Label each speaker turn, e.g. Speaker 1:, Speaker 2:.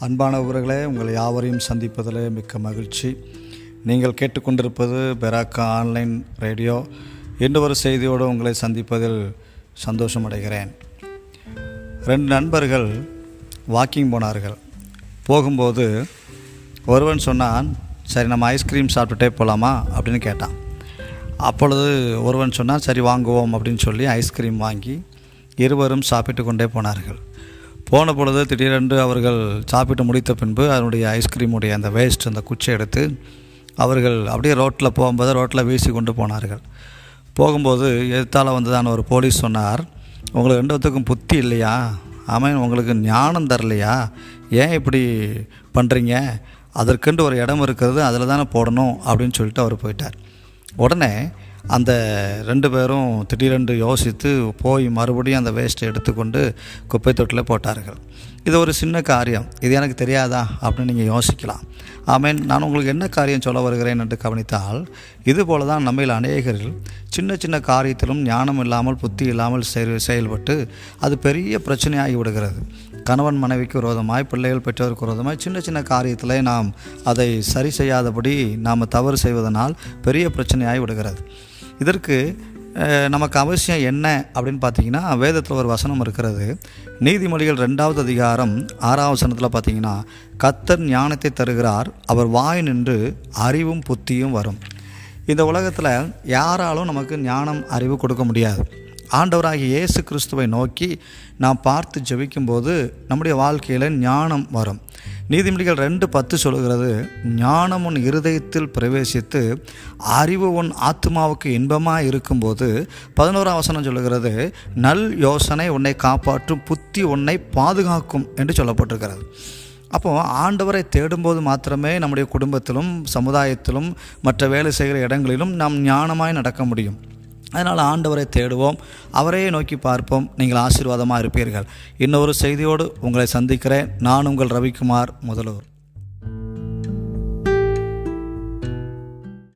Speaker 1: அன்பானவர்களே உங்கள் யாவரையும் சந்திப்பதில் மிக்க மகிழ்ச்சி. நீங்கள் கேட்டுக்கொண்டிருப்பது பெராக்கா ஆன்லைன் ரேடியோ. இன்று ஒரு செய்தியோடு உங்களை சந்திப்பதில் சந்தோஷமடைகிறேன். ரெண்டு நண்பர்கள் வாக்கிங் போனார்கள். போகும்போது ஒருவன் சொன்னான் சரி நம்ம ஐஸ்கிரீம் சாப்பிட்டுட்டே போகலாமா அப்படின்னு கேட்டான். அப்பொழுது ஒருவன் சொன்னான் சரி வாங்குவோம் அப்படின்னு சொல்லி ஐஸ்கிரீம் வாங்கி இருவரும் சாப்பிட்டு கொண்டே போனார்கள். போன பொழுது திடீரென்று அவர்கள் சாப்பிட்டு முடித்த பின்பு அதனுடைய ஐஸ்கிரீமுடைய அந்த வேஸ்ட் அந்த குச்சை எடுத்து அவர்கள் அப்படியே ரோட்டில் போகும்போது ரோட்டில் வீசி கொண்டு போனார்கள். போகும்போது எதிர்த்தால் வந்துதான் ஒரு போலீஸ் சொன்னார் உங்களுக்கு ரெண்டுத்துக்கும் புத்தி இல்லையா? அவன் உங்களுக்கு ஞானம் தரலையா? ஏன் இப்படி பண்ணுறீங்க அதற்கென்று ஒரு இடம் இருக்கிறது அதில் தானே போடணும்? அப்படின்னு சொல்லிட்டு அவர் போயிட்டார். உடனே அந்த ரெண்டு பேரும் திடீரென்று யோசித்து போய் மறுபடியும் அந்த வேஸ்ட்டை எடுத்துக்கொண்டு குப்பை தொட்டில் போட்டார்கள். இது ஒரு சின்ன காரியம். இது எனக்கு தெரியாதா? அப்படின்னு நீங்கள் யோசிக்கலாம். ஆமேன். நான் உங்களுக்கு என்ன காரியம் சொல்ல வருகிறேன் என்று கவனித்தால் இதுபோல தான் நம்மில் அநேகரில் சின்ன சின்ன காரியத்திலும் ஞானம் இல்லாமல் புத்தி இல்லாமல் செயல்பட்டு அது பெரிய பிரச்சனையாகி விடுகிறது. கணவன் மனைவிக்கு விரோதமாய் பிள்ளைகள் பெற்றோருக்கு விரோதமாய் சின்ன சின்ன காரியத்தில் நாம் அதை சரி செய்யாதபடி நாம் தவறு செய்வதனால் பெரிய பிரச்சனையாகி விடுகிறது. இதற்கு நமக்கு அவசியம் என்ன அப்படின்னு பார்த்தீங்கன்னா வேதத்தில் ஒரு வசனம் இருக்கிறது. நீதிமொழிகள் ரெண்டாவது அதிகாரம் ஆறாவது வசனத்தில் பார்த்தீங்கன்னா கத்தர் ஞானத்தை தருகிறார் அவர் வாய் நின்று அறிவும் புத்தியும் வரும். இந்த உலகத்தில் யாராலும் நமக்கு ஞானம் அறிவு கொடுக்க முடியாது. ஆண்டவராகிய இயேசு கிறிஸ்துவை நோக்கி நாம் பார்த்து ஜெபிக்கும்போது நம்முடைய வாழ்க்கையில் ஞானம் வரும். நீதிமொழிகள் ரெண்டு பத்து சொல்கிறது ஞானம் உன் இருதயத்தில் பிரவேசித்து அறிவு உன் ஆத்மாவுக்கு இன்பமாக இருக்கும்போது பதினோராம் வசனம் சொல்லுகிறது நல் யோசனை உன்னை காப்பாற்றும் புத்தி உன்னை பாதுகாக்கும் என்று சொல்லப்பட்டிருக்கிறது. அப்போது ஆண்டவரை தேடும்போது மாத்திரமே நம்முடைய குடும்பத்திலும் சமுதாயத்திலும் மற்ற வேலை செய்கிற இடங்களிலும் நாம் ஞானமாய் நடக்க முடியும். அதனால் ஆண்டவரை தேடுவோம் அவரையே நோக்கி பார்ப்போம். நீங்கள் ஆசீர்வாதமாக இருப்பீர்கள். இன்னொரு செய்தியோடு உங்களை சந்திக்கிறேன். நான் உங்கள் ரவிக்குமார் முதல்வர்.